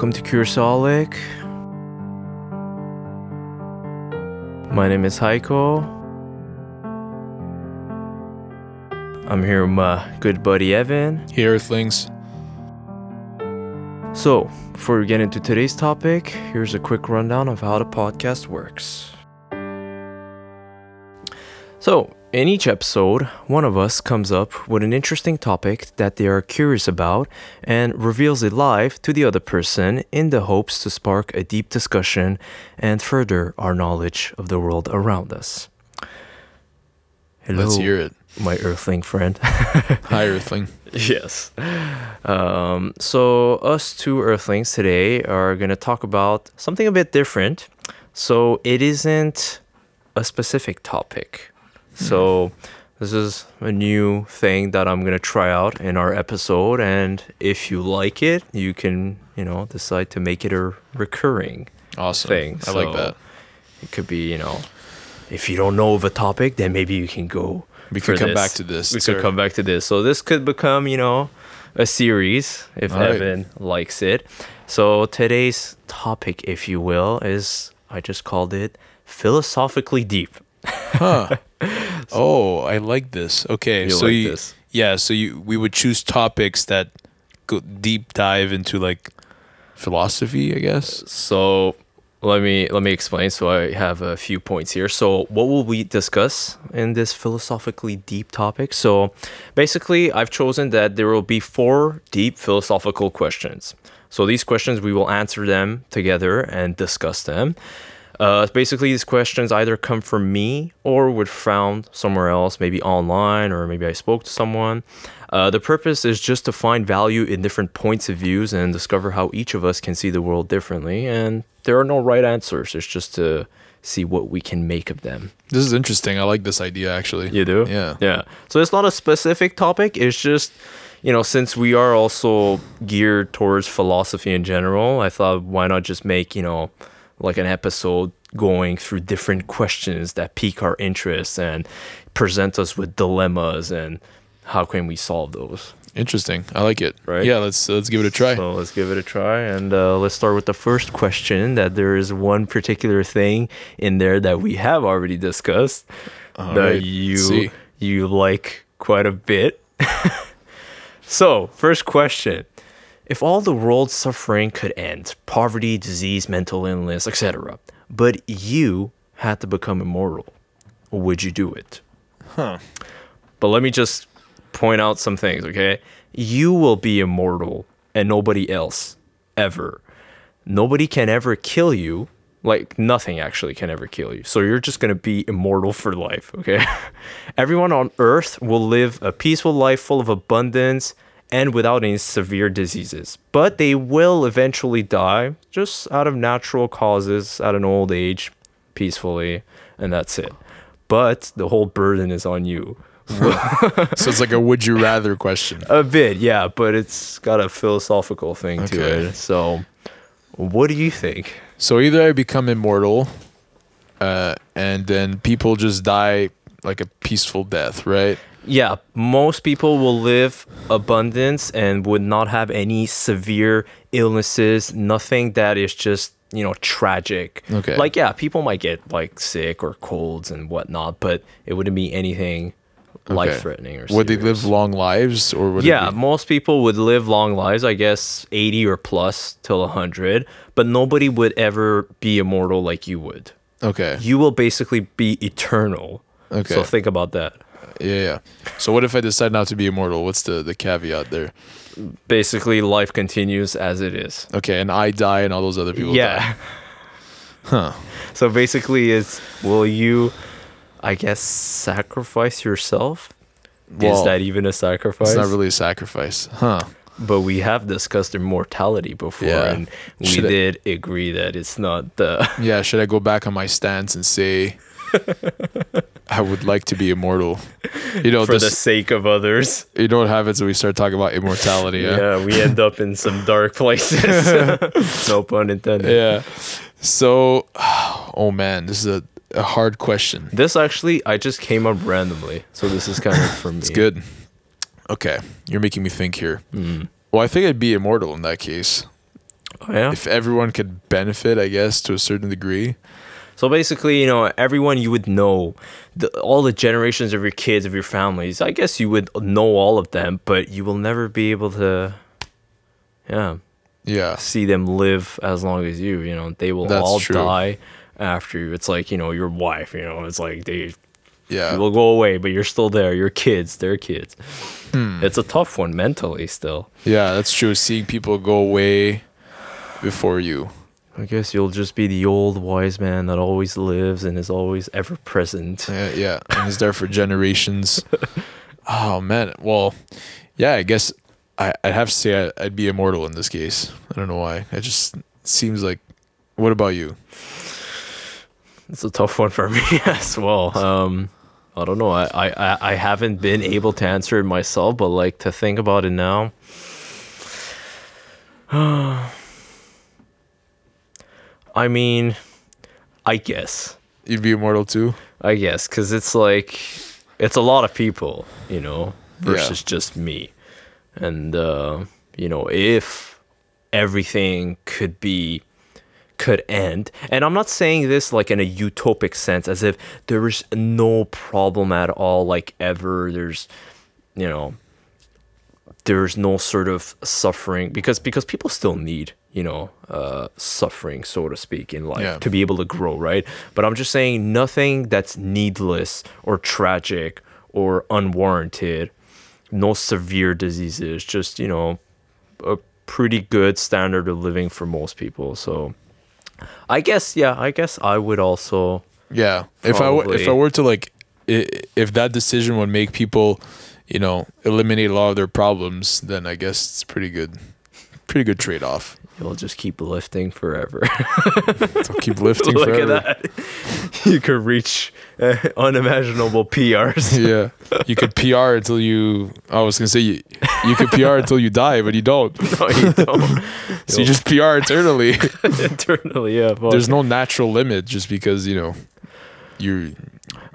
Welcome to Cursolic. My name is Heiko. I'm here with my good buddy Evan. Hey, Earthlings. So, before we get into today's topic, here's a quick rundown of how the podcast works. So, in each episode, one of us comes up with an interesting topic that they are curious about and reveals it live to the other person in the hopes to spark a deep discussion and further our knowledge of the world around us. Hello, Let's hear it. my earthling friend. Hi, Earthling. Yes. Um, so, us two Earthlings today are going to talk about something a bit different. So, it isn't a specific topic. So, this is a new thing that I'm going to try out in our episode. And if you like it, you can, you know, decide to make it a recurring Awesome. thing. I like So, that. It could be, you know, if you don't know of a topic, then maybe you can go. We for could come back to this. We It's could come back to this. So this could become, you know, a series if All right. Evan likes it. So today's topic, if you will, is I just called it philosophically deep. Huh. oh, I like this. Okay, so like you, this? yeah, so you we would choose topics that go deep dive into like philosophy, I guess. So let me let me explain. So I have a few points here. So what will we discuss in this philosophically deep topic? So basically, I've chosen that there will be four deep philosophical questions. So these questions we will answer them together and discuss them. Uh, basically, these questions either come from me or were found somewhere else, maybe online or maybe I spoke to someone. Uh, the purpose is just to find value in different points of views and discover how each of us can see the world differently. And there are no right answers. It's just to see what we can make of them. This is interesting. I like this idea actually. You do? Yeah. Yeah. So it's not a specific topic. It's just, you know, since we are also geared towards philosophy in general, I thought why not just make, you know, like an episode going through different questions that pique our interest and present us with dilemmas and how can we solve those. Interesting. I like it. Right? Yeah, let's let's give it a try. So let's give it a try, and uh, let's start with the first question. That there is one particular thing in there that we have already discussed All that right, you you like quite a bit. so first question: If all the world's suffering could end, poverty, disease, mental illness, etc., but you had to become immortal, would you do it? Huh. But let me just point out some things, okay? You will be immortal and nobody else ever. Nobody can ever kill you. Like nothing actually can ever kill you. So you're just going to be immortal for life, okay? Everyone on earth will live a peaceful life full of abundance and without any severe diseases. But they will eventually die just out of natural causes at an old age peacefully and that's it. But the whole burden is on you. So it's like a would you rather question. A bit, yeah, but it's got a philosophical thing to it. So, what do you think? So either I become immortal, uh, and then people just die like a peaceful death, right? Yeah, most people will live abundance and would not have any severe illnesses, nothing that is just, you know, tragic. Okay. Like, yeah, people might get like sick or colds and whatnot, but it wouldn't be anything Okay. life threatening or Would they live long lives, or would yeah, be- most people would live long lives, I guess 80 or plus till 100, but nobody would ever be immortal like you would. okay, You will basically be eternal. okay, So think about that. Yeah, yeah. So what if I decide not to be immortal? What's the the caveat there? Basically, life continues as it is. Okay, and I die, and all those other people yeah. die. Huh. So basically, it's will you, I guess, sacrifice yourself? Well, Is that even a sacrifice? It's not really a sacrifice, huh? but we have discussed immortality before, Yeah. and we Should I- did agree that it's not the. Yeah. Should I go back on my stance and say I would like to be immortal. You know, for the sake of others. you know what happens when we start talking about immortality? Yeah. Yeah, we end up in some dark places. no pun intended. Yeah. So, oh man, this is a, a hard question. This actually, I just came up randomly, so this is kind of for me. It's good. Okay, you're making me think here. Mm. Well, I think I'd be immortal in that case. Oh, yeah. if everyone could benefit, I guess, to a certain degree. So basically, you know, everyone you would know, the, all the generations of your kids, of your families, I guess you would know all of them, but you will never be able to, yeah, Yeah. see them live as long as you. You know, they will That's all true. die after you. It's like, you know, your wife, you know, it's like they Yeah. will go away, but you're still there. Your kids, their kids. Hmm. It's a tough one mentally still. Yeah, that's true. Seeing people go away before you. I guess you'll just be the old wise man that always lives and is always ever present. Yeah, yeah. And is there for generations. oh man. Well, yeah, I guess I, I'd have to say I, I'd be immortal in this case. I don't know why. It just seems like what about you? It's a tough one for me as well. Um, I don't know. I, I, I- I haven't been able to answer it myself, but like to think about it now. I mean, I guess. You'd be immortal too? I guess because it's like it's a lot of people, you know, Yeah. versus just me, and uh, you know, if everything could be could end, and I'm not saying this like in a utopic sense, as if there is no problem at all, like ever. There's, you know, there's no sort of suffering because because people still need you know uh suffering so to speak in life Yeah. to be able to grow right but i'm just saying nothing that's needless or tragic or unwarranted no severe diseases just you know a pretty good standard of living for most people so i guess yeah i guess i would also Yeah. If I w- if I were to like if that decision would make people, you know, eliminate a lot of their problems, then I guess it's pretty good. Pretty good trade off. You'll just keep lifting forever So keep lifting look forever. at that you could reach uh, unimaginable prs yeah. You could PR until you I was gonna say you, you could PR until you die, but you don't. no you don't So you just PR eternally. internally yeah fuck. There's no natural limit just because, you know, you're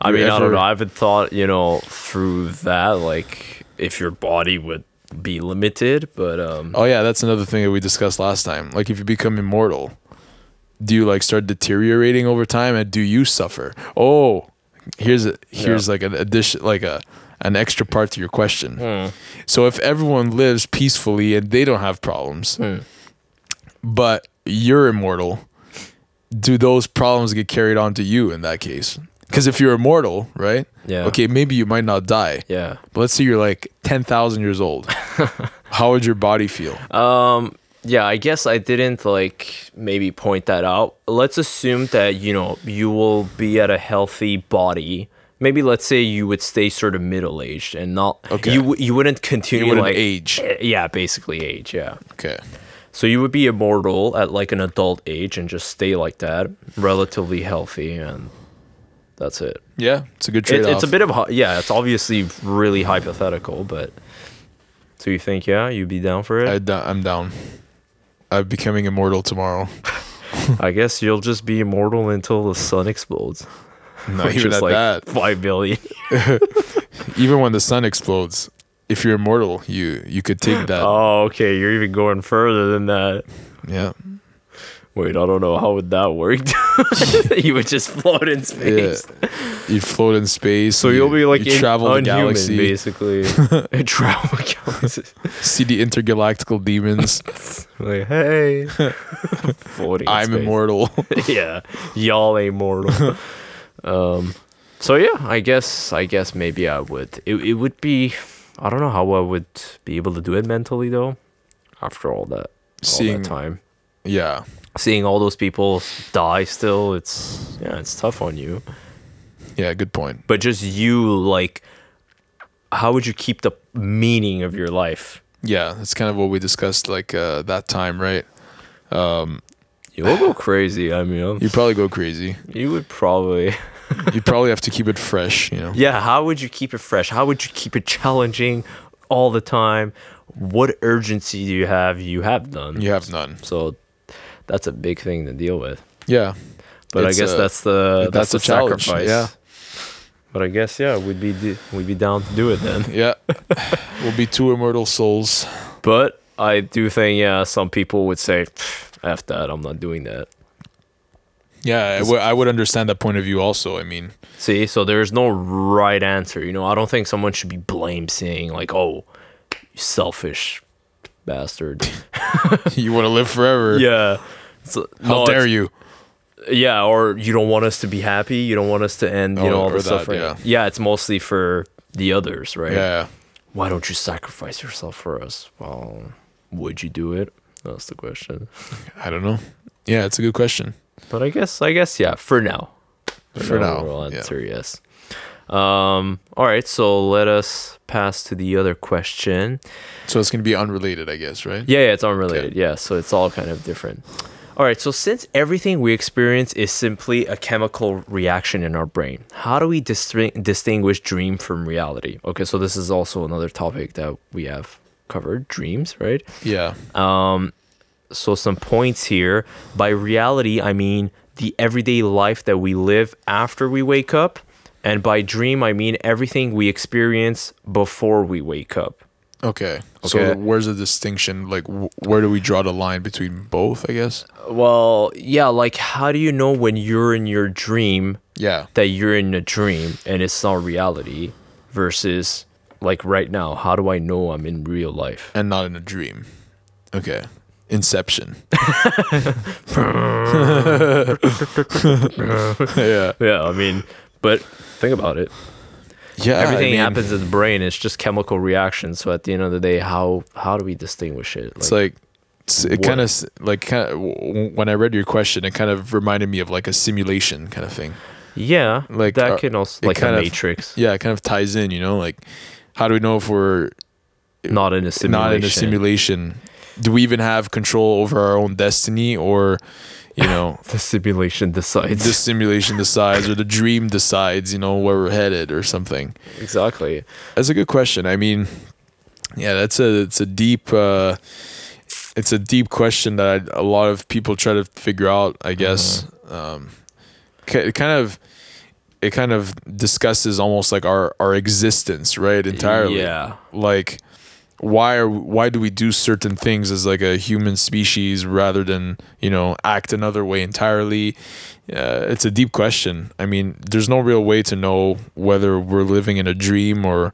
I mean, you're I don't know. I haven't thought, you know, through that, like if your body would be limited, but um, Oh yeah, that's another thing that we discussed last time. Like if you become immortal, do you like start deteriorating over time and do you suffer? Oh, here's a here's like an addition like a an extra part to your question. hmm, So if everyone lives peacefully and they don't have problems, hmm. but you're immortal, do those problems get carried on to you in that case? Because if you're immortal, right? yeah, Okay, maybe you might not die. yeah. But let's say you're like 10,000 years old. How would your body feel? Um, yeah. I guess I didn't like maybe point that out. Let's assume that you know you will be at a healthy body. Maybe let's say you would stay sort of middle aged and not. Okay. You you wouldn't continue You wouldn't like age. eh, Yeah, basically age. Yeah. Okay. So you would be immortal at like an adult age and just stay like that, relatively healthy, and that's it. Yeah, it's a good trade off. it's a bit of yeah. It's obviously really hypothetical, but so you think yeah, you'd be down for it? I, do- I'm down. I'm becoming immortal tomorrow. I guess you'll just be immortal until the sun explodes. Not even at like that. five billion. Even when the sun explodes, if you're immortal, you you could take that. oh, okay. You're even going further than that. yeah. Wait, I don't know how would that work. you would just float in space. Yeah. You'd float in space. So you'll be like you in, travel the unhuman, galaxy, basically. travel the galaxy. see the intergalactical demons. Like, hey, floating. I'm space. immortal. yeah, y'all immortal. um, so yeah, I guess I guess maybe I would. It it would be. I don't know how I would be able to do it mentally though. After all that, all Seeing, that time, yeah, seeing all those people die still, it's yeah, it's tough on you. yeah, good point. But just you, like, how would you keep the meaning of your life? Yeah, that's kind of what we discussed like uh, that time, right? You'll go crazy. I mean, You'd probably go crazy. you would probably. You'd probably have to keep it fresh, you know. Yeah, how would you keep it fresh? How would you keep it challenging all the time? What urgency do you have? You have none. You have none. So that's a big thing to deal with. Yeah, But It's, I guess uh, that's the that's that's, the sacrifice. yeah. But I guess yeah, we'd be d- we'd be down to do it then. yeah. we'll be two immortal souls. But I do think yeah, some people would say, F that. I'm not doing that. Yeah, I would- understand that point of view also. I mean, See, so there's no right answer. You know, I don't think someone should be blamed saying like, "Oh, selfish bastard." you want to live forever. yeah. So, How no, dare you? Yeah, or you don't want us to be happy. You don't want us to end. You Oh, know all the suffering. yeah. yeah, it's mostly for the others, right? Yeah. Why don't you sacrifice yourself for us? Well, would you do it? That's the question. I don't know. Yeah, it's a good question. But I guess, I guess, yeah. For now, For now, we'll yeah. answer yes. Um. All right. So let us pass to the other question. So it's gonna be unrelated, I guess, right? Yeah, yeah, it's unrelated. Yeah, so it's all kind of different. All right, so since everything we experience is simply a chemical reaction in our brain, how do we disting- distinguish dream from reality? Okay, so this is also another topic that we have covered dreams, right? Yeah. Um, So, some points here. By reality, I mean the everyday life that we live after we wake up. And by dream, I mean everything we experience before we wake up. Okay. Okay. So where's the distinction? Like, wh- where do we draw the line between both? I guess. Well, yeah, like how do you know when you're in your dream Yeah. that you're in a dream and it's not reality versus like right now, how do I know I'm in real life? And not in a dream. Okay. Inception. yeah. Yeah, I mean, but think about it. Yeah. Everything I mean, happens in the brain. It's just chemical reactions. So at the end of the day, how how do we distinguish it? It's like. it's- It kind of like kind of when I read your question, it kind of reminded me of like a simulation kind of thing. yeah, like, that uh, can also like a of- matrix, Yeah, it kind of ties in, you know, like how do we know if we're not in a simulation. not in a simulation? Do we even have control over our own destiny, or you know, The simulation decides. the simulation decides, or the dream decides, you know, where we're headed, or something? exactly. That's a good question. I mean, yeah, that's a it's a deep uh, it's a deep question that I, a lot of people try to figure out. I guess um, it kind of it kind of discusses almost like our our existence, right? Entirely. Yeah. Like why are why do we do certain things as like a human species rather than you know act another way entirely? Uh, it's a deep question. I mean, there's no real way to know whether we're living in a dream or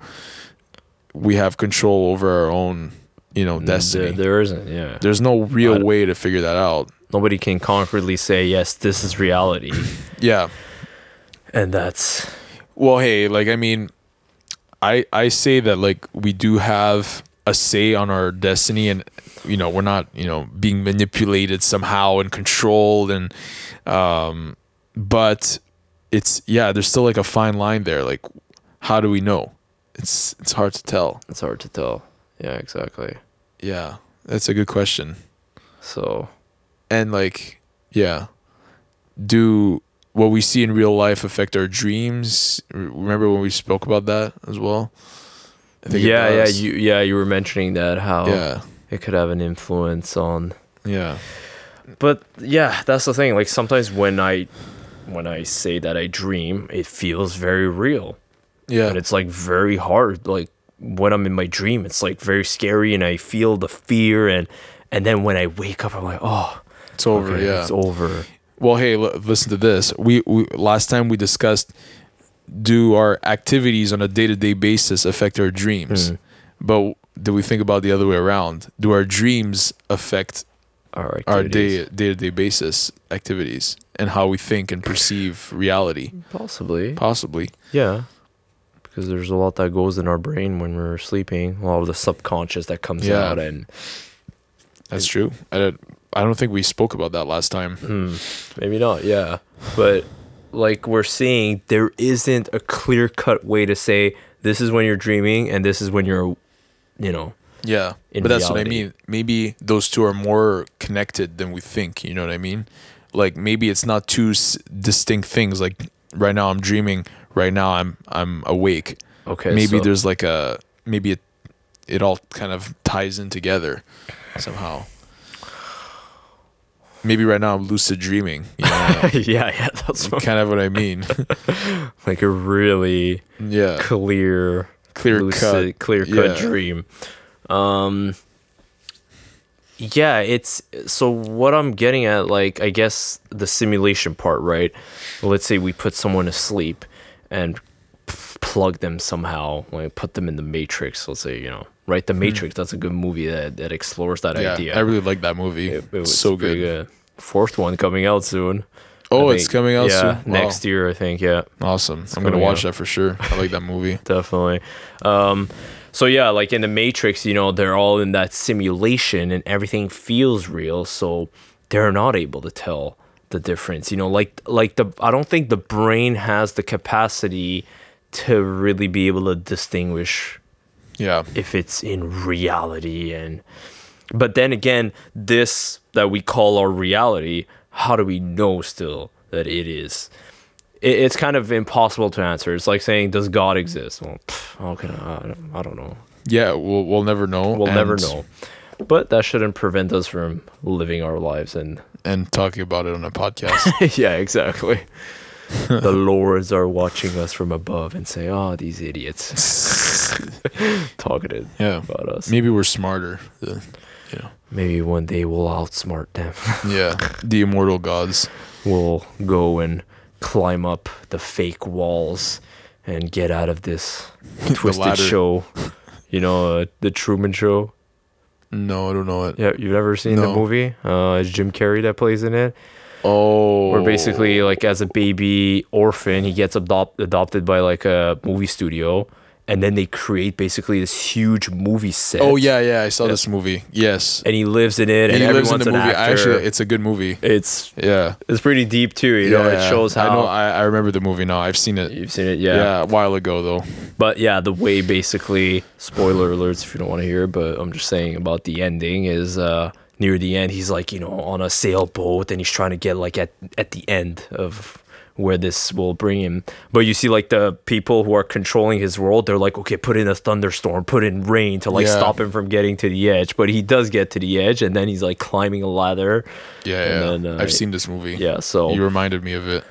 we have control over our own, you know, destiny. There, there isn't. Yeah. there's no real way to figure that out. Nobody can concretely say yes, this is reality, Yeah. and that's Well, hey, like I mean, I I say that like we do have a say on our destiny, and you know we're not you know being manipulated somehow and controlled, and um, but it's yeah, there's still like a fine line there. Like, how do we know? It's it's hard to tell. it's hard to tell. Yeah, exactly. Yeah, that's a good question. So And like, yeah, do what we see in real life affect our dreams? Remember when we spoke about that as well? I it yeah, yeah, you yeah, you were mentioning that how yeah, it could have an influence on yeah, But yeah, that's the thing. Like sometimes when I when I say that I dream, it feels very real. yeah. And it's like very hard. Like when I'm in my dream, it's like very scary and I feel the fear and and then when I wake up I'm like, "Oh, It's over. okay, yeah. it's over." Well, hey, l- listen to this. We, we last time we discussed do our activities on a day to day basis affect our dreams, Mm. but do we think about the other way around? Do our dreams affect right. our day day to day basis activities and how we think and perceive reality? possibly. Possibly. Yeah. Because there's a lot that goes in our brain when we're sleeping, a lot of the subconscious that comes Yeah. out and That's true. I don't, I don't think we spoke about that last time. Hmm, maybe not, yeah. But like we're seeing, there isn't a clear cut way to say this is when you're dreaming and this is when you're, you know, Yeah, in but that's what I mean. Maybe those two are more connected than we think. You know what I mean? Like maybe it's not two s- distinct things. Like right now I'm dreaming. Right now I'm I'm awake. okay. maybe so- there's like a maybe it it all kind of ties in together somehow. Maybe right now I'm lucid dreaming. You know, yeah, yeah, that's what, kind of what I mean. like a really Yeah, clear, clear lucid, cut. clear cut Yeah. dream. Um, yeah, it's so what I'm getting at, like, I guess the simulation part, right? Let's say we put someone to sleep and p- plug them somehow, like put them in the Matrix. Let's say, you know, right? The Matrix. That's a good movie that, that explores that Hmm. Yeah, idea. I really like that movie. it, it was so pretty good. Fourth one coming out soon. Oh, I it's coming out yeah, soon. Wow. next year, I think. Yeah. Awesome. I'm gonna watch out. that for sure. I like that movie. definitely. Um, so yeah, like in the Matrix, you know, they're all in that simulation and everything feels real, so they're not able to tell the difference. You know, like like the I don't think the brain has the capacity to really be able to distinguish Yeah. if it's in reality and but then again this that we call our reality how do we know still that it is it, it's kind of impossible to answer it's like saying does god exist well pff, can I, I, don't, know Yeah. We'll we'll never know. we'll never know but that shouldn't prevent us from living our lives and And talking about it on a podcast. yeah exactly the lords are watching us from above and say oh these idiots talking it yeah. about us Maybe we're smarter. The, you know. Maybe one day we'll outsmart them. Yeah. The immortal gods. we'll go and climb up the fake walls and get out of this twisted show. You know, uh, the Truman Show. No, I don't know it. Yeah, you've never seen the movie? Uh, it's Jim Carrey that plays in it. Oh. Where basically, like, as a baby orphan, he gets adopt- adopted by like a movie studio, and then they create basically this huge movie set. Oh yeah, yeah. I saw this movie. Yes. and he lives in it, and, he lives in the movie. Actually, it's a good movie. it's Yeah. it's pretty deep too. You know, it shows how I know. I, I remember the movie now. I've seen it. you've seen it. Yeah. Yeah, a while ago though. But yeah, the way basically spoiler alerts if you don't want to hear, it, but I'm just saying about the ending is uh near the end he's like, you know, on a sailboat and he's trying to get like at at the end of where this will bring him. But you see like the people who are controlling his world, they're like, okay, put in a thunderstorm, put in rain to like Yeah. stop him from getting to the edge. But he does get to the edge and then he's like climbing a ladder. Yeah, yeah. then, uh, I've seen this movie. Yeah, so You reminded me of it.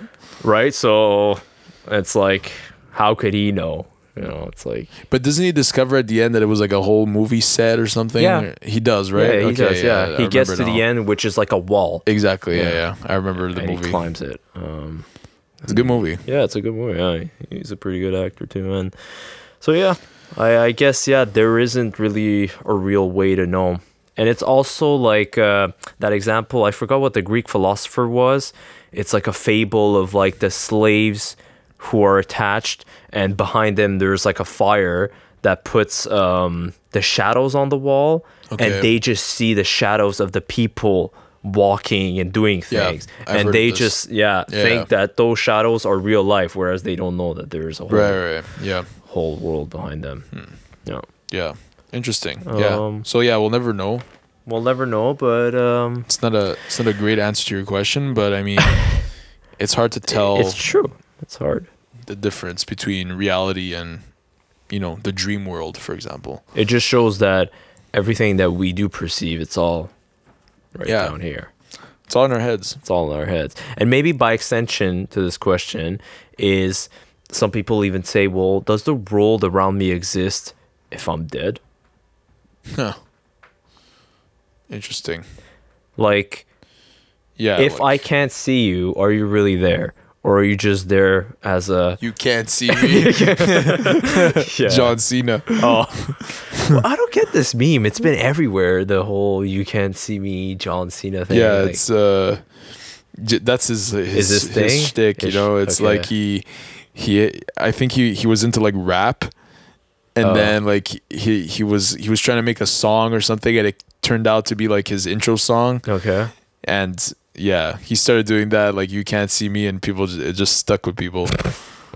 right? So it's like how could he know? You know, it's like But doesn't he discover at the end that it was like a whole movie set or something? Yeah. He does, right? Yeah, he does. Yeah, I he gets to the end, which is like a wall, Exactly. Yeah, Yeah. yeah. I remember the and movie. he climbs it. Um, It's a good movie. yeah, it's a good movie. Yeah, he's a pretty good actor too, and so yeah, I, I guess yeah, there isn't really a real way to know, and it's also like uh, that example. I forgot what the Greek philosopher was. It's like a fable of like the slaves who are attached, and behind them there's like a fire that puts um, the shadows on the wall, Okay. and they just see the shadows of the people walking and doing things I've and they this. just yeah, Yeah. think that those shadows are real life whereas they don't know that there's a whole, Right, right. Yeah. whole world behind them yeah Yeah. Interesting. yeah. Um, So yeah, we'll never know. we'll never know but um It's not a it's not a great answer to your question, but I mean it's hard to tell it's true it's hard the difference between reality and you know, the dream world, for example. it just shows that everything that we do perceive it's all right Yeah. down here It's all in our heads. it's all in our heads and maybe by extension to this question is some people even say well does the world around me exist if i'm dead Huh. Interesting. like Yeah. if I can't see you, are you really there? Or are you just there as a you can't see me, yeah. John Cena. Oh, Well, I don't get this meme. It's been everywhere. The whole "you can't see me" John Cena thing. Yeah, Like, it's uh, that's his his, this his thing? shtick. You know, it's okay. like he he. I think he he was into like rap, and Oh. then like he he was he was trying to make a song or something, and it turned out to be like his intro song. okay. And yeah, he started doing that. Like you can't see me, and people just, it just stuck with people.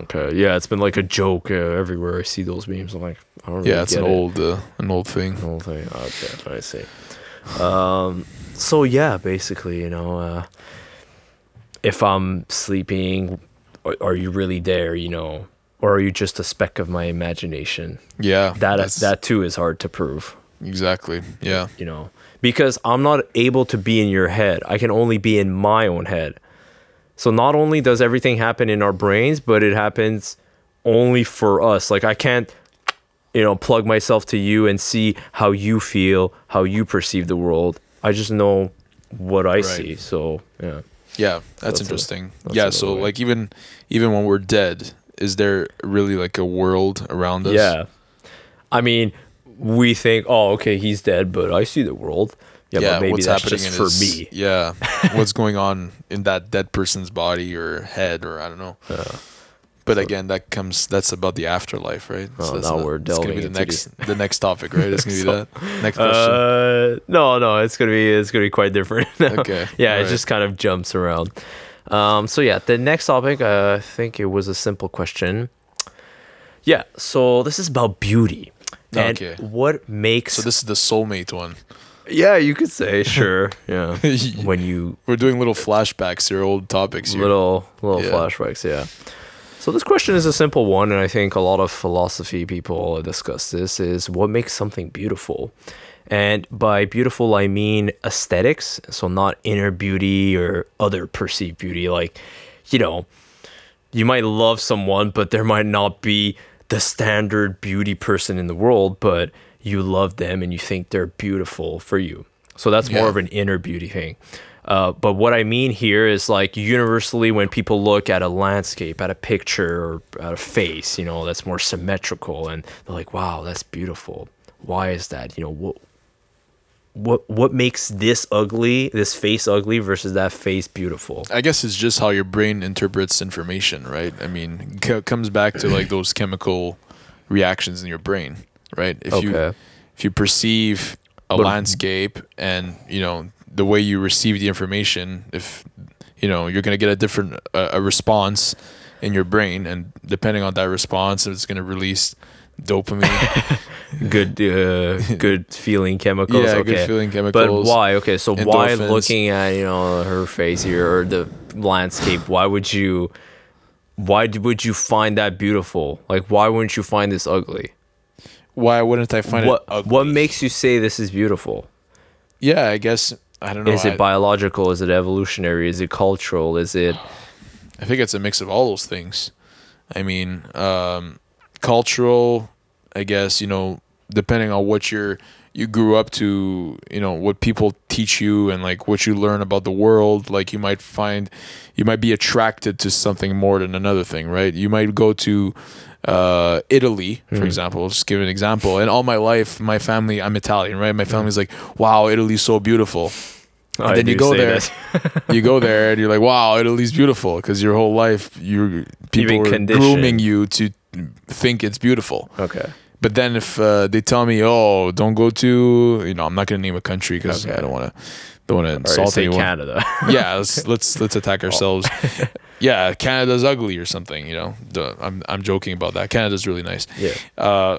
Okay. Yeah, it's been like a joke uh, everywhere. I see those memes. I'm like, I don't really Yeah, it's an it. old uh, an old thing. The whole thing. Okay, I see. Um, so yeah, basically, you know, uh, if I'm sleeping, are, are you really there? You know, or are you just a speck of my imagination? Yeah, That that too is hard to prove. exactly. Yeah, You know, because I'm not able to be in your head. I can only be in my own head. So not only does everything happen in our brains, but it happens only for us. Like I can't, you know, plug myself to you and see how you feel, how you perceive the world. I just know what I Right. see. So yeah. Yeah, that's, That's a- interesting. that's yeah, so way. like even even when we're dead, is there really like a world around us? Yeah. I mean, we think, oh, okay, he's dead, but I see the world. Yeah, but maybe what's that's happening just for his, me. Yeah, what's going on in that dead person's body or head or I don't know. But again, that comes that's about the afterlife, right? Oh, that's now not- we're it's gonna be delving the into next the next topic, right? It's gonna be So- that next question. Uh, no, no, it's gonna be it's gonna be quite different. Okay, yeah, it alright. just kind of jumps around. Um, so yeah, the next topic, uh, I think it was a simple question. Yeah, so this is about beauty and Okay. what makes. so this is the soulmate one. yeah, you could say sure. Yeah, when you We're doing little flashbacks to your old topics here. little little Yeah. flashbacks. Yeah. So this question is a simple one, and I think a lot of philosophy people discuss this: is what makes something beautiful. And by beautiful, I mean aesthetics. So not inner beauty or other perceived beauty. Like, you know, you might love someone, but there might not be the standard beauty person in the world, but you love them and you think they're beautiful for you. So that's more of an inner beauty thing. Uh, but what I mean here is like universally, when people look at a landscape, at a picture, or at a face, you know, that's more symmetrical, and they're like, "Wow, that's beautiful." Why is that? You know, what what what makes this ugly, this face ugly, versus that face beautiful? I guess it's just how your brain interprets information, right? I mean, it c- comes back to like those chemical reactions in your brain, right? If you Okay. if you perceive a But- landscape and you know the way you receive the information, if you know you're gonna get a different uh, a response in your brain, and depending on that response, it's gonna release dopamine. good uh, good feeling chemicals. yeah, okay. good feeling chemicals. But why? Okay, so why looking at you know her face here or the landscape? Why would you? Why would you find that beautiful? Like, why wouldn't you find this ugly? Why wouldn't I find what it ugly? What makes you say this is beautiful? Yeah, I guess I don't know. Is I, it biological? Is it evolutionary? Is it cultural? Is it I think it's a mix of all those things. I mean, um, cultural, I guess, you know, depending on what you're you grew up to, you know, what people teach you and like what you learn about the world, like you might find you might be attracted to something more than another thing, right? You might go to uh, Italy, for example, I'll just give an example. And all my life, my family, I'm Italian, right? My family's like, wow, Italy's so beautiful. Oh, I then you go there, you go there, and you're like, "Wow, Italy's beautiful," because your whole life, you people are grooming you to think it's beautiful. okay. But then if uh, they tell me, "Oh, don't go to," you know, I'm not gonna name a country because Okay. I don't want to, don't want to insult anyone. Canada. yeah, let's let's let's attack ourselves. yeah, Canada's ugly or something. You know, Duh, I'm I'm joking about that. Canada's really nice. yeah. Uh,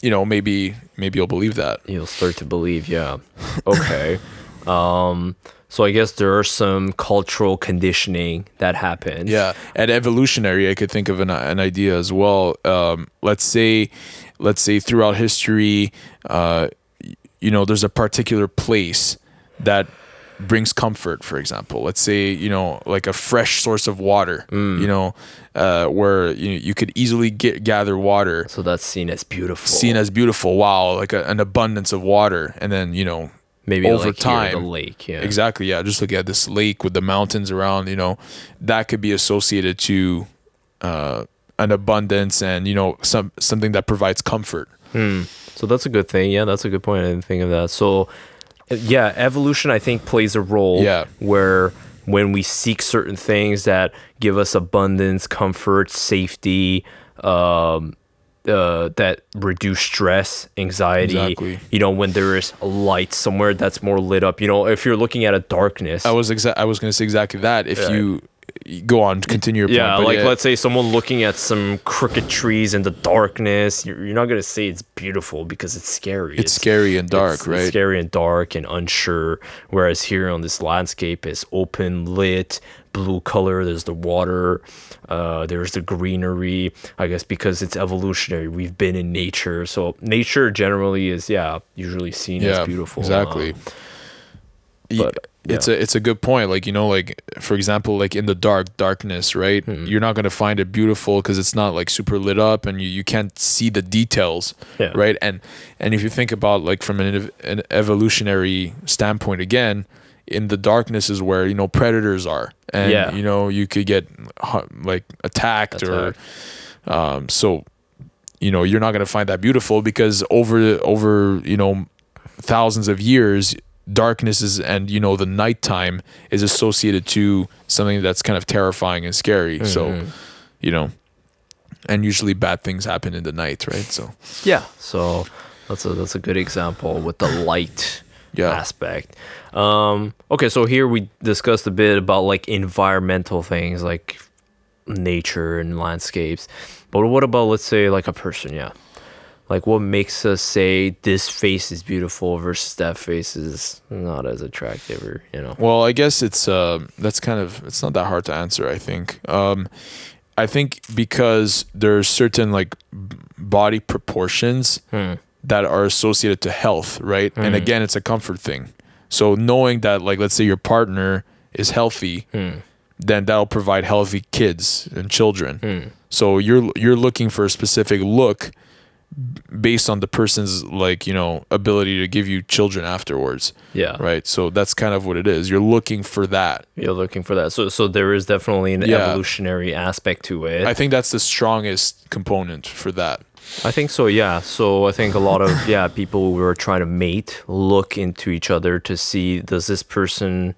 you know, maybe maybe you'll believe that. You'll start to believe, yeah. Okay. um, so I guess there are some cultural conditioning that happens. Yeah, and evolutionary, I could think of an, an idea as well. Um, let's say, let's say throughout history, uh, you know, there's a particular place that brings comfort. For example, let's say you know, like a fresh source of water. You know, uh, where you you could easily get gather water, So that's seen as beautiful. seen as beautiful. Wow, like a, an abundance of water, and then you know. Maybe over like here, the time. lake. Yeah. Exactly. Yeah. Just look at this lake with the mountains around. You know, that could be associated to uh, an abundance and you know some something that provides comfort. So that's a good thing. Yeah, that's a good point. I didn't think of that. So, yeah, evolution I think plays a role. Yeah. Where when we seek certain things that give us abundance, comfort, safety, um, uh, that reduce stress, anxiety. Exactly. You know, when there is a light somewhere that's more lit up. You know, if you're looking at a darkness. I was exa- I was going to say exactly that. If you you go on, continue your point. yeah, like let's say someone looking at some crooked trees in the darkness, you're, you're not gonna say it's beautiful because it's scary. it's scary and dark, it's- right? It's scary and dark and unsure. Whereas here on this landscape is open, lit, blue color. There's the water. Uh, there's the greenery. I guess because it's evolutionary, we've been in nature, so nature generally is yeah usually seen yeah, as beautiful. Exactly. Um, but- it's Yeah. a it's a good point. Like you know, like for example, like in the dark darkness, right? Hmm. You're not gonna find it beautiful because it's not like super lit up, and you, you can't see the details, Yeah. right? And and if you think about like from an, an evolutionary standpoint, again, in the darkness is where you know predators are, and Yeah. you know you could get like attacked, or Attacked. um, so you know you're not gonna find that beautiful because over over you know thousands of years darkness is and you know the nighttime is associated to something that's kind of terrifying and scary so Mhm. you know and usually bad things happen in the night right so Yeah. So that's a that's a good example with the light Yeah. aspect. Um, okay, so here we discussed a bit about like environmental things like nature and landscapes. But what about let's say like a person, yeah. Like what makes us say this face is beautiful versus that face is not as attractive or you know. well i guess it's uh that's kind of it's not that hard to answer i think um i think because there's certain like body proportions Hmm. that are associated to health, right? And again, it's a comfort thing. So knowing that, like, let's say your partner is healthy, Hmm. then that'll provide healthy kids and children. Hmm. So you're you're looking for a specific look based on the person's like you know ability to give you children afterwards, Yeah. right? So that's kind of what it is. You're looking for that. You're looking for that. So so there is definitely an Yeah. evolutionary aspect to it. I think that's the strongest component for that. I think so, yeah. So I think a lot of yeah people who are trying to mate look into each other to see does this person,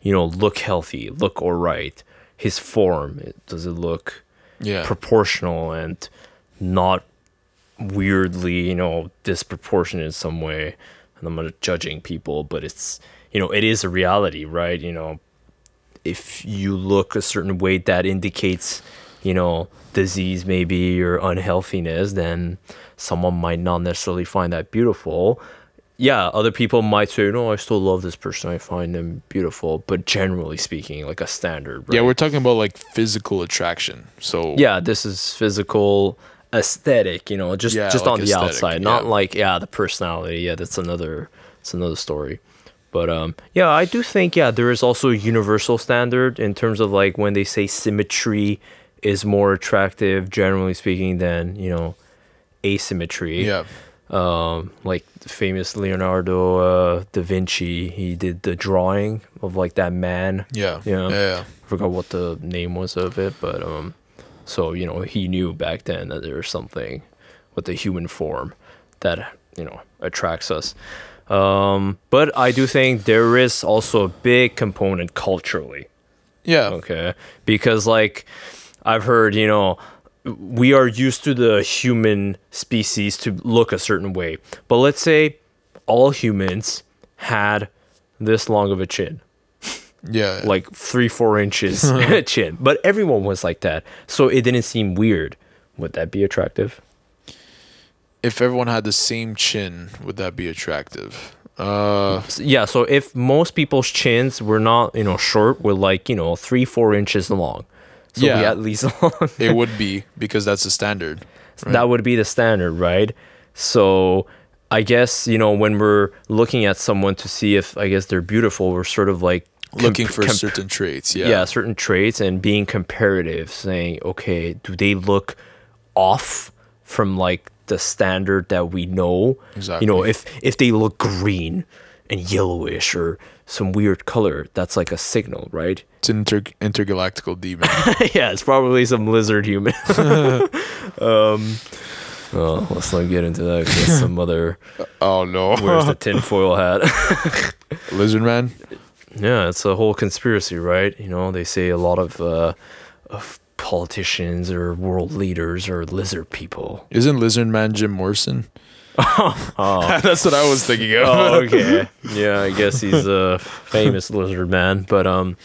you know, look healthy, look alright, his form does it look Yeah. proportional and not weirdly, you know, disproportionate in some way. And I'm not judging people, but it's you know it is a reality, right? You know, if you look a certain way that indicates you know disease maybe or unhealthiness then someone might not necessarily find that beautiful yeah other people might say no i still love this person i find them beautiful but generally speaking like a standard right? Yeah, we're talking about like physical attraction. So yeah this is physical aesthetic you know just Yeah, just like on the aesthetic, outside not yeah. like yeah the personality yeah that's another it's another story but um yeah i do think yeah there is also a universal standard in terms of like when they say symmetry is more attractive generally speaking than you know asymmetry yeah, um like the famous leonardo uh, da vinci he did the drawing of like that man yeah, Yeah. yeah, yeah. I forgot what the name was of it, but um, so you know he knew back then that there was something with the human form that you know attracts us. Um, but I do think there is also a big component culturally, yeah. okay? Because like I've heard, you know, we are used to the human species to look a certain way, but let's say all humans had this long of a chin Yeah. like three, four inches chin. But everyone was like that. So it didn't seem weird. Would that be attractive? if everyone had the same chin, would that be attractive? Uh, Yeah, so if most people's chins were not, you know, short, were like, you know, three, four inches long. So Yeah. at least long. it would be because that's the standard. right? that would be the standard, right? So I guess, you know, when we're looking at someone to see if I guess they're beautiful, we're sort of like Looking for comp- certain traits. Yeah. yeah. certain traits and being comparative saying okay do they look off from like the standard that we know exactly. you know if if they look green and yellowish or some weird color that's like a signal right It's an inter- intergalactical demon. yeah it's probably some lizard human um well let's not get into that 'cause that's some other oh no. where's the tinfoil hat Lizard man? Yeah, it's a whole conspiracy, right? You know, they say a lot of uh, of politicians or world leaders or lizard people. Isn't Lizard Man Jim Morrison? oh. That's what I was thinking of. Oh, okay. yeah, I guess he's a famous lizard man. But um,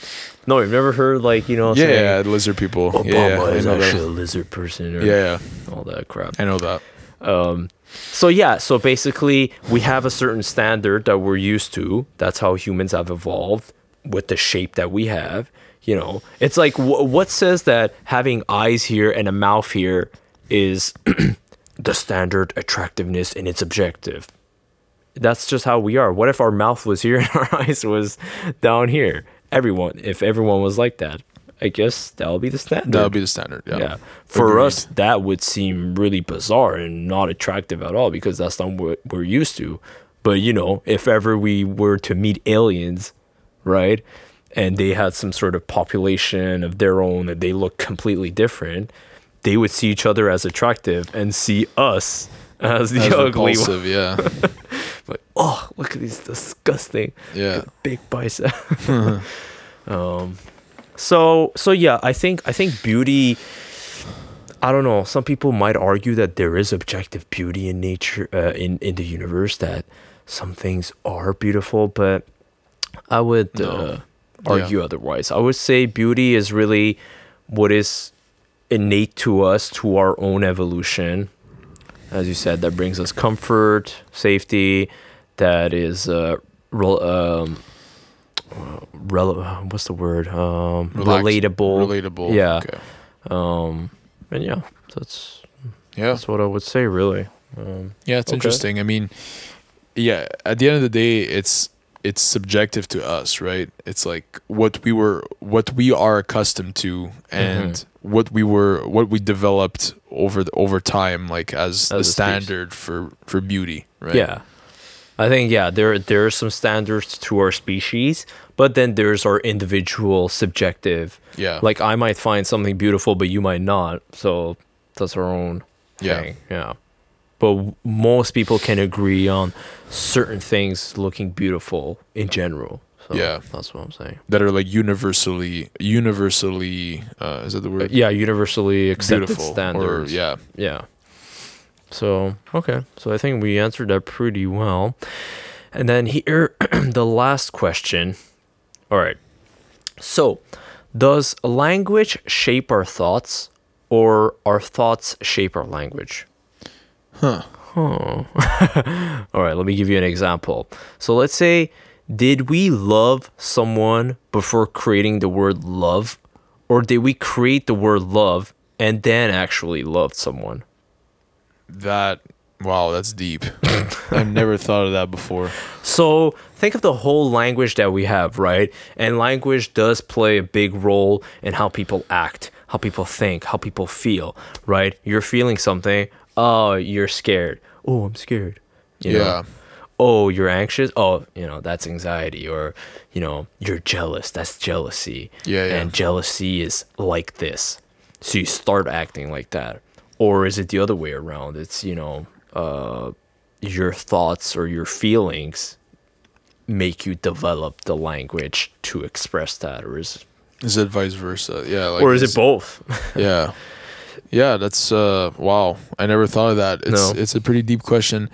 no, you've never heard like you know yeah, saying yeah, lizard people. Obama yeah, yeah, is actually that. a lizard person or Yeah, yeah, all that crap. I know that. Um, so yeah, so basically we have a certain standard that we're used to. That's how humans have evolved with the shape that we have. You know, it's like wh- what says that having eyes here and a mouth here is the standard attractiveness and it's objective. that's just how we are. What if our mouth was here and our eyes was down here? Everyone, if everyone was like that, I guess that would be the standard. That would be the standard. Yeah. yeah. For Agreed. us, that would seem really bizarre and not attractive at all because that's not what we're used to. But you know, if ever we were to meet aliens, right, and they had some sort of population of their own and they look completely different, they would see each other as attractive and see us as the As ugly one. yeah. Like, oh, look at these disgusting Yeah. big bicep. um, so so yeah, I think I think beauty. I don't know. Some people might argue that there is objective beauty in nature, uh, in in the universe. That some things are beautiful, but I would No. uh, argue otherwise. I would say beauty is really what is innate to us, to our own evolution. As you said, that brings us comfort, safety. That is uh, um, uh, rel- what's the word? Um, Relax- relatable. Relatable. Yeah. Okay. Um, and yeah, that's Yeah. that's what I would say. Really. Um, Yeah, it's Okay. interesting. I mean, yeah, at the end of the day, it's it's subjective to us, right? It's like what we were what we are accustomed to and Mm-hmm. what we were what we developed over the, over time like as, the a species. standard for for beauty, right? Yeah. I think yeah, there there are some standards to our species, but then there's our individual subjective. Yeah. Like I might find something beautiful, but you might not. So that's our own Yeah. thing. Yeah. But w- most people can agree on certain things looking beautiful in general. So Yeah. that's what I'm saying. that are like universally universally uh is that the word? Yeah, universally accepted Beautiful standards. or yeah. Yeah. So, okay. So I think we answered that pretty well. And then here, the last question. All right. So, does language shape our thoughts or our thoughts shape our language? Huh. All right, let me give you an example. So, let's say, did we love someone before creating the word love? Or did we create the word love and then actually loved someone? That wow, that's deep. I've never thought of that before. So think of the whole language that we have, right? And language does play a big role in how people act, how people think, how people feel, right? You're feeling something. Oh, you're scared. Oh, I'm scared. You know? yeah. Oh, you're anxious. Oh, you know, that's anxiety. Or, you know, you're jealous. That's jealousy. Yeah, yeah. And jealousy is like this. So you start acting like that. Or is it the other way around? It's, you know, uh, your thoughts or your feelings make you develop the language to express that. Or is, Is it vice versa? Yeah. Like or is it both? yeah yeah that's uh wow i never thought of that it's No. it's a pretty deep question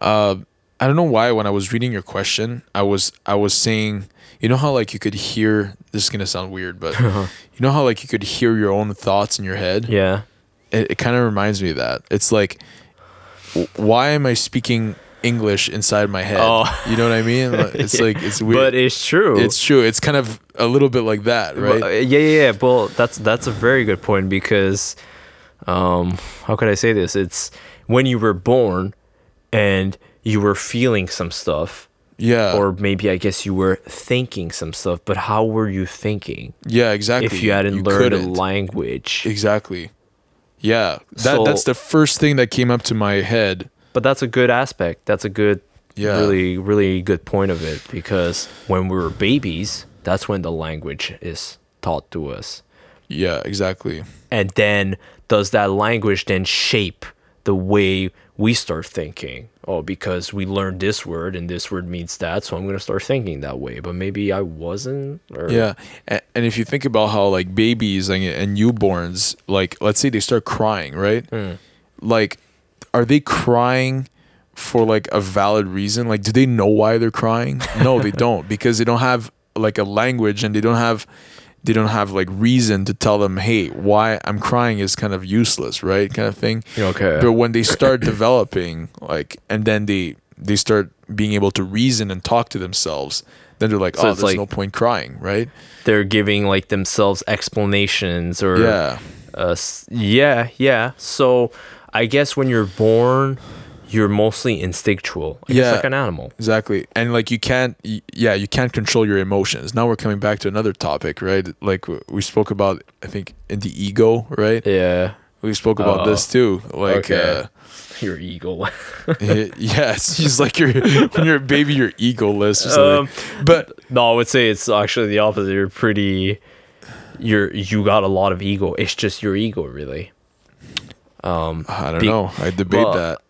uh i don't know why when i was reading your question i was i was saying you know how like you could hear this is gonna sound weird but you know how like you could hear your own thoughts in your head yeah. it, it kind of reminds me of that it's like why am i speaking english inside my head Oh. you know what i mean it's like it's weird But it's true. it's true it's kind of a little bit like that right Well, uh, yeah, yeah, yeah. Well, that's that's a very good point because, um, how could I say this? It's when you were born, and you were feeling some stuff, yeah or maybe I guess you were thinking some stuff. But how were you thinking yeah exactly if you hadn't learned a couldn't. language? Exactly. Yeah. That So- that's the first thing that came up to my head. But that's a good aspect. That's a good, Yeah. really, really good point of it because when we were babies, that's when the language is taught to us. Yeah, exactly. and then does that language then shape the way we start thinking oh because we learned this word and this word means that so i'm going to start thinking that way but maybe i wasn't or Yeah. And, and if you think about how like babies and, and newborns, like let's say they start crying, right? Hmm. Like are they crying for like a valid reason? Like do they know why they're crying? No, they don't because they don't have like a language and they don't have they don't have like reason to tell them, "Hey, why I'm crying is kind of useless," right? Kind of thing. okay but when they start developing like and then they they start being able to reason and talk to themselves then they're like So oh it's there's like- no point crying right they're giving like themselves explanations or yeah uh, s- yeah yeah so i guess when you're born you're mostly instinctual. Guess Yeah. like an animal. Exactly. And like you can't yeah, you can't control your emotions. Now we're coming back to another topic, right? Like we spoke about I think in the ego, right? Yeah. We spoke about Oh, this too. Like okay. Your ego. uh y- yeah, it's just like you're when you're a baby you're egoless or um, something. but no, I would say it's actually the opposite. You're pretty. You're you got a lot of ego. It's just your ego, really. Um. I don't Be- know. I debate well, that.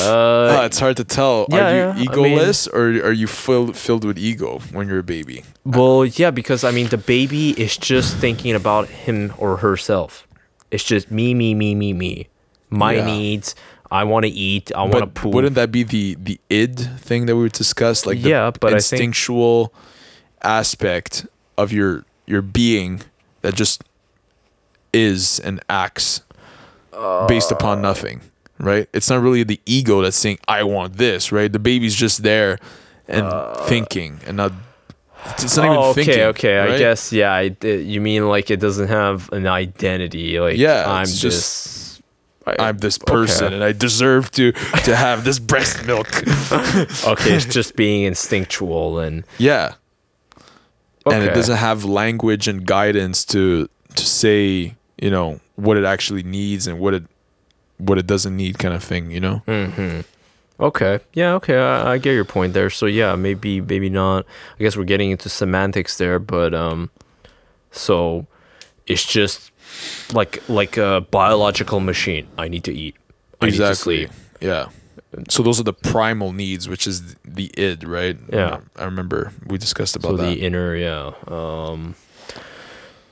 Uh, Ah, it's hard to tell. yeah, are you yeah, I mean- egoless or are you filled filled with ego when you're a baby? Well, yeah, because I mean, the baby is just thinking about him or herself. It's just me, me, me, me, me. My Yeah. needs. I want to eat. I want to poop. wouldn't that be the the id thing that we would discuss? Like the Yeah, but I think- instinctual aspect of your your being that just is and acts based Uh. upon nothing, right? It's not really the ego that's saying I want this, right? The baby's just there and thinking and not. It's not Uh. oh, even okay, thinking. okay. Okay. I guess yeah. I, uh, you mean like it doesn't have an identity? Like Yeah, I'm just. I- I'm this person Okay. and I deserve to to have this breast milk. okay, it's just being instinctual and Yeah. okay. and it doesn't have language and guidance to to say you know what it actually needs and what it what it doesn't need kind of thing you know Mm-hmm. Okay. Yeah. Okay. I, I get your point there. So yeah, maybe maybe not. I guess we're getting into semantics there, but um, so it's just like like a biological machine. I need to eat. I need to exactly sleep. yeah so those are the primal needs which is the id right Yeah. i remember we discussed about So that the inner, yeah. Um,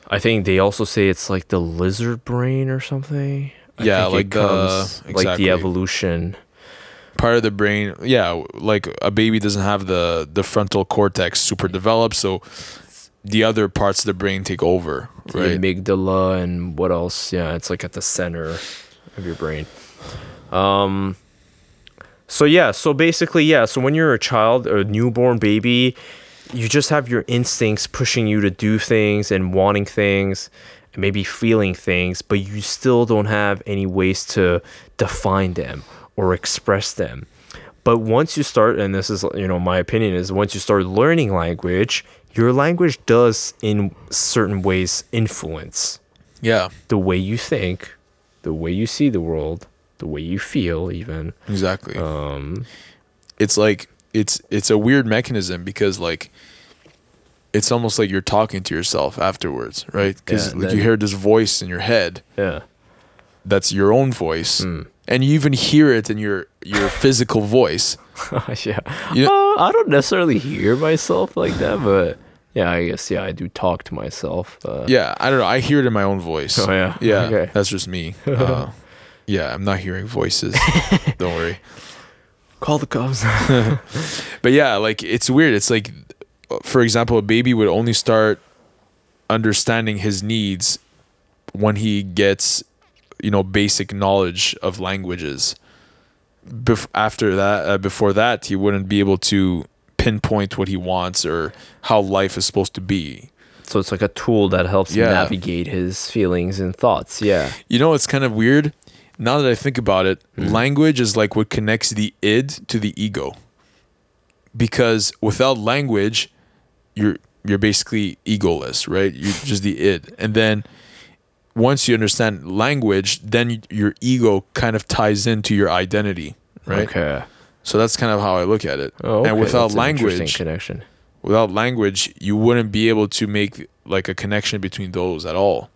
I think they also say it's like the lizard brain or something. I Yeah, think it like the- comes- like the evolution. part of the brain yeah like a baby doesn't have the the frontal cortex super developed so the other parts of the brain take over the right? amygdala and what else? Yeah it's like at the center of your brain. Um so yeah so basically yeah so when you're a child a newborn baby you just have your instincts pushing you to do things and wanting things and maybe feeling things but you still don't have any ways to define them or express them. But once you start and this is you know my opinion is once you start learning language your language does in certain ways influence yeah. the way you think the way you see the world the way you feel even. Exactly. Um it's like it's it's a weird mechanism because like it's almost like you're talking to yourself afterwards right? Because Yeah, like you hear this voice in your head. Yeah. That's your own voice. Hmm. and you even hear it in your your physical voice. Yeah. You know- uh, i don't necessarily hear myself like that but yeah i guess yeah i do talk to myself uh, yeah i don't know. I hear it in my own voice. Oh, yeah? yeah Okay. that's just me. Uh, yeah i'm not hearing voices. Don't worry. Call the cops. But yeah, like it's weird. It's like, for example, a baby would only start understanding his needs when he gets, you know, basic knowledge of languages. Bef- after that, uh, before that, he wouldn't be able to pinpoint what he wants or how life is supposed to be. so it's like a tool that helps Yeah. navigate his feelings and thoughts yeah You know, it's kind of weird. Now that I think about it, Hmm. language is like what connects the id to the ego. Because without language, you're you're basically egoless, right? You're just the id. And then once you understand language, then your ego kind of ties into your identity, right? okay So that's kind of how I look at it. oh, okay. And without That's language, connection without language, you wouldn't be able to make like a connection between those at all.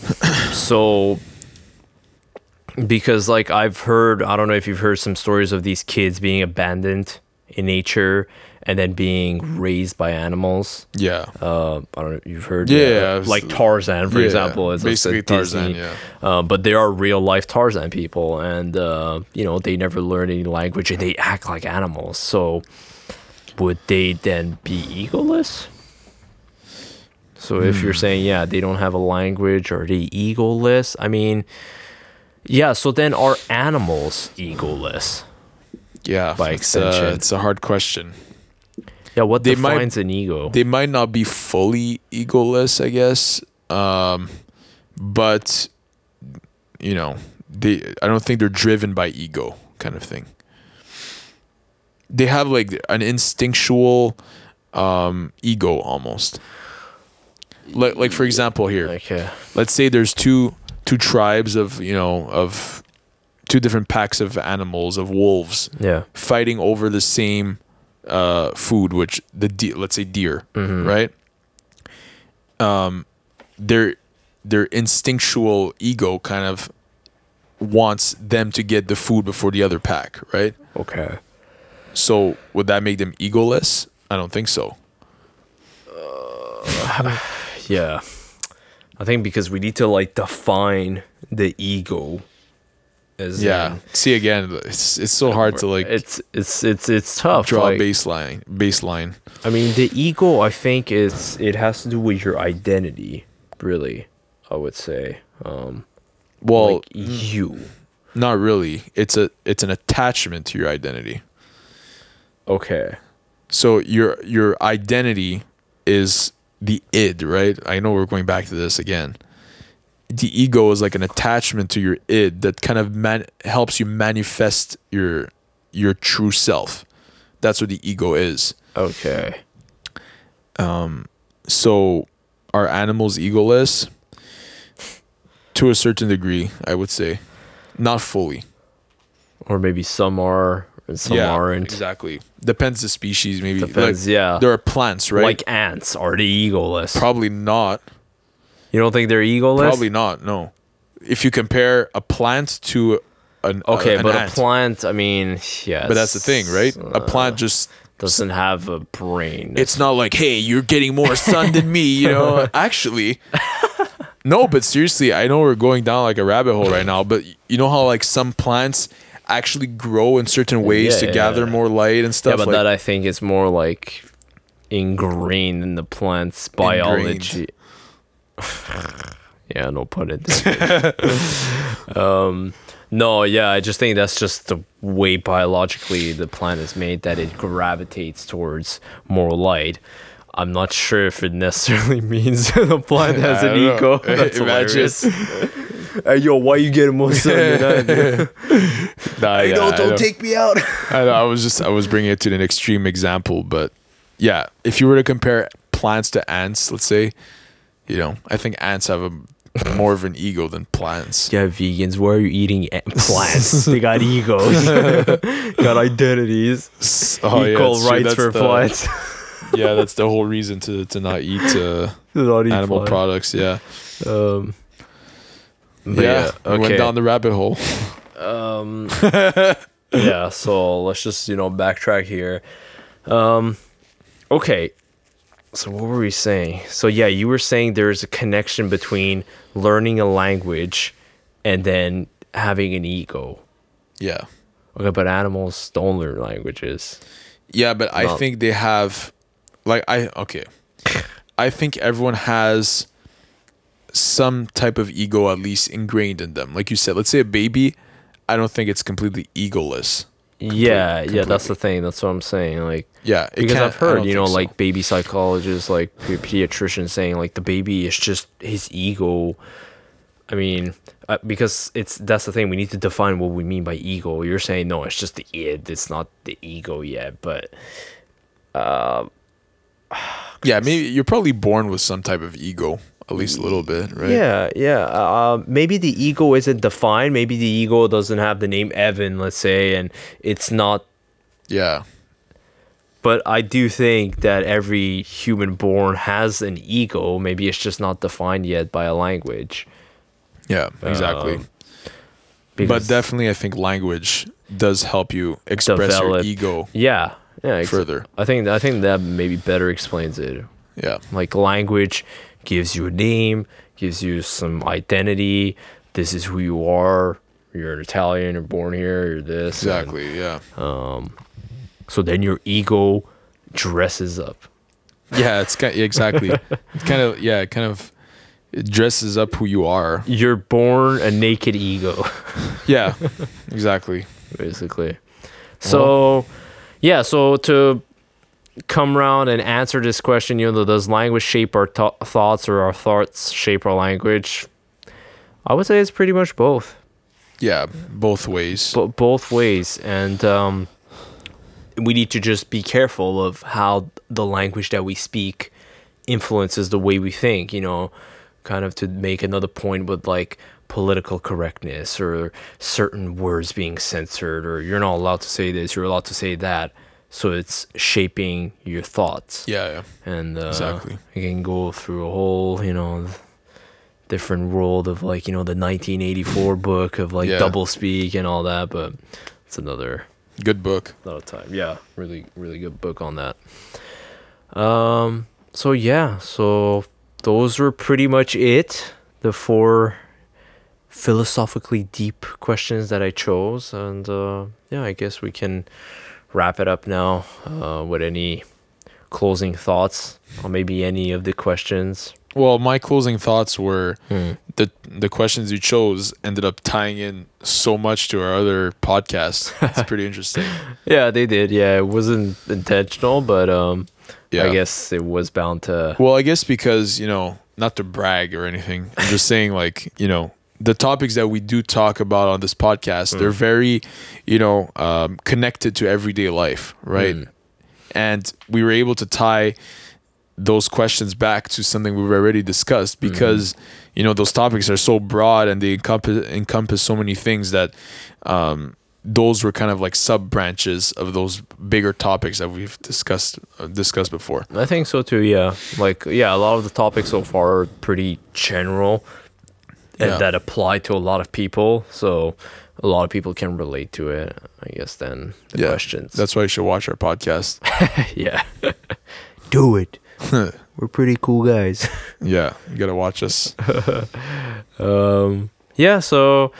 so because like i've heard i don't know if you've heard some stories of these kids being abandoned in nature and then being raised by animals Yeah. uh i don't know you've heard Yeah, like tarzan for Yeah, example is basically Tarzan, Disney. yeah. uh, but they are real life tarzan people and uh you know they never learn any language and they act like animals so would they then be egoless so if Hmm. you're saying yeah they don't have a language or they egoless i mean yeah so then are animals egoless Yeah, by uh, extension. it's a hard question. Yeah what They might- defines an ego They might not be fully egoless, I guess, um, but you know they I don't think they're driven by ego kind of thing. They have like an instinctual um ego almost. Like like for example here. Okay. let's say there's two two tribes of you know of two different packs of animals of wolves Yeah. fighting over the same uh, food, which the de- let's say deer, right? Um, their their instinctual ego kind of wants them to get the food before the other pack, right? Okay. So would that make them egoless? I don't think so. Yeah. I think because we need to like define the ego as Yeah. in- See again, it's it's so hard to like it's it's it's it's tough. draw like- a baseline. Baseline. I mean, the ego. I think is it has to do with your identity. Really, I would say. Um, Well, like you. Not really. It's a it's an attachment to your identity. Okay. So your your identity is the id, right? I know we're going back to this again. The ego is like an attachment to your id that kind of man- helps you manifest your your true self. That's what the ego is. Okay. Um so are animals egoless? To a certain degree, I would say. Not fully. Or maybe some are and some aren't. Exactly. Depends the species, maybe. Depends, Like, yeah. There are plants, right? Like ants, are they egoless? Probably not. You don't think they're egoless? Probably not. No. If you compare a plant to an uh, Okay, an but ant, a plant. I mean, yeah. But that's the thing, right? it's, a uh, plant just doesn't have a brain. it's not like, hey, you're getting more sun than me, you know. Actually, no, but seriously, I know we're going down like a rabbit hole right now, but you know how like some plants actually grow in certain ways Yeah, to yeah, gather yeah. more light and yeah, stuff. but like, that I think is more like ingrained in the plant's biology. yeah, no pun intended. um, no, yeah, I just think that's just the way biologically the plant is made that it gravitates towards more light. I'm not sure if it necessarily means the plant has an ego. That's hilarious. hey, yo, why you getting more sun than I? Nah, yeah, I know. take me out. I, know, I was just I was bringing it to an extreme example, but yeah, if you were to compare plants to ants, let's say, you know, I think ants have a more of an ego than plants. Yeah, vegans, why are you eating a- plants? they got egos, got identities, Oh, yeah, equal true. rights That's for the- plants. Yeah, that's the whole reason to to not eat uh, not eat animal plants. products. Yeah, Um, but yeah. yeah, we went down the rabbit hole. um, yeah, so let's just you know backtrack here. Um, okay, so what were we saying? So yeah, you were saying there's a connection between learning a language and then having an ego. Yeah, Okay, but animals don't learn languages. yeah, but I Not- think they have, like, I okay, I think everyone has some type of ego at least ingrained in them. Like you said, let's say a baby. I don't think it's completely egoless. Yeah, yeah, that's the thing. That's what I'm saying. Like Yeah, because I've heard, you know, so. like baby psychologists, like pediatricians saying like the baby is just his ego. I mean, uh, because it's that's the thing. We need to define what we mean by ego. You're saying no, it's just the id. It's not the ego yet, but Yeah, maybe you're probably born with some type of ego, at least a little bit, right? yeah, yeah. Uh, maybe the ego isn't defined. Maybe the ego doesn't have the name Evan, let's say, and it's not Yeah. but I do think that every human born has an ego. Maybe it's just not defined yet by a language. Yeah, exactly. Um, but definitely I think language does help you express Develop. your ego yeah, yeah. ex- further. I think I think that maybe better explains it. Yeah. Like language gives you a name, gives you some identity. This is who you are. You're an Italian. You're born here. You're this. and Exactly. Yeah. Um, so then your ego dresses up. Yeah, it's kind exactly. It's kind of yeah, kind of it dresses up who you are. You're born a naked ego. Yeah. exactly. basically. So, yeah. So to come around and answer this question, you know, does language shape our th- thoughts or our thoughts shape our language? I would say it's pretty much both. Yeah, both ways. But both ways, and um, we need to just be careful of how the language that we speak influences the way we think. You know, kind of to make another point with like political correctness or certain words being censored or you're not allowed to say this, you're allowed to say that. So it's shaping your thoughts. yeah, yeah. and uh, Exactly. you can go through a whole you know different world of like you know the 1984 book of like Yeah. double speak and all that but it's another Good book. another time yeah really really good book on that um so yeah so those were pretty much it the four philosophically deep questions that i chose and uh yeah i guess we can wrap it up now uh with any closing thoughts on maybe any of the questions Well, my closing thoughts were Hmm. the the questions you chose ended up tying in so much to our other podcast. It's pretty interesting. Yeah, they did. Yeah, it wasn't intentional, but um, Yeah. I guess it was bound to. Well, I guess because, you know, not to brag or anything. I'm just saying like, you know, the topics that we do talk about on this podcast, they're very, you know, um, connected to everyday life, right? Mm. And we were able to tie those questions back to something we've already discussed because you know those topics are so broad and they encompass encompass so many things that um, those were kind of like sub branches of those bigger topics that we've discussed uh, discussed before. I think so too. Yeah, like yeah, a lot of the topics so far are pretty general, Yeah. that apply to a lot of people. So a lot of people can relate to it. I guess then the Yeah, questions. That's why you should watch our podcast. yeah. Do it. We're pretty cool guys. yeah, you gotta watch us. Um, yeah, so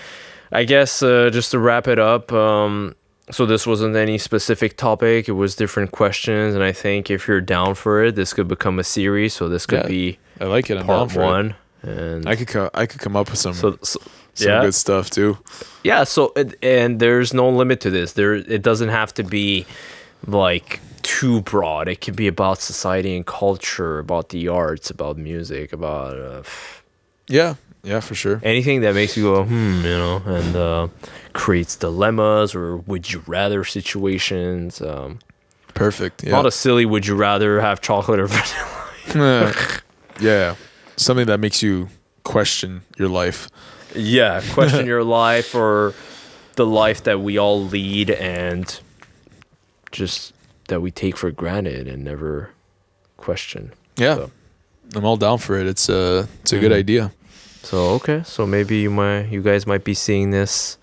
I guess uh, just to wrap it up, um, so this wasn't any specific topic. It was different questions, and I think if you're down for it, this could become a series. So this could Yeah, be I like it. I'm down part for one, and I could co- I could come up with some so, so some yeah. good stuff too. yeah. So it, and there's no limit to this. There, it doesn't have to be like too broad. It can be about society and culture, about the arts, about music, about. Uh, Yeah, yeah, for sure. anything that makes you go hmm you know and uh, creates dilemmas or would you rather situations um Perfect. not Yeah, a lot of silly would you rather have chocolate or vanilla yeah, something that makes you question your life. yeah question your life or the life that we all lead and just that we take for granted and never question Yeah, So- I'm all down for it. It's a it's a good Mhm. idea. So okay, so maybe you might you guys might be seeing this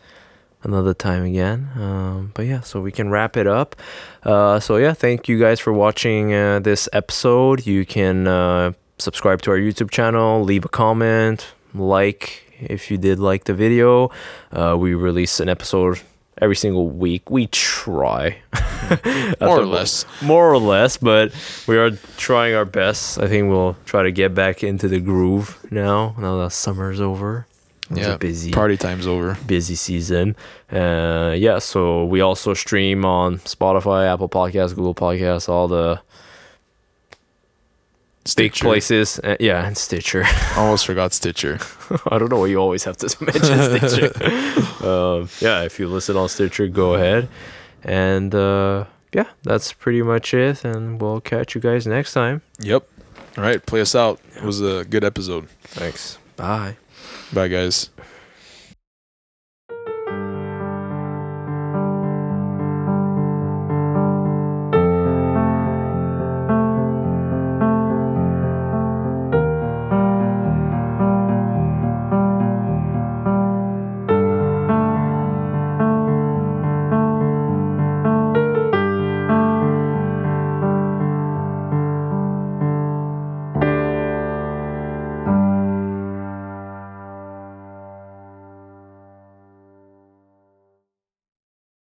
another time again. Um, but yeah, so we can wrap it up. Uh, so yeah, thank you guys for watching uh, this episode. You can uh, subscribe to our YouTube channel, leave a comment, like if you did like the video. Uh, we release an episode every single week. We try, More or less. more or less, but we are trying our best. I think we'll try to get back into the groove now. Now that summer's over, Yeah, a busy, Party time's over. busy season. Uh, yeah, so we also stream on Spotify, Apple Podcasts, Google Podcasts, all the big places. Uh, yeah, and Stitcher. Almost forgot Stitcher. I don't know why you always have to mention Stitcher. um, yeah, if you listen on Stitcher, go ahead. And uh, yeah, that's pretty much it. And we'll catch you guys next time. Yep. All right, play us out. It was a good episode. Thanks. Bye. Bye, guys.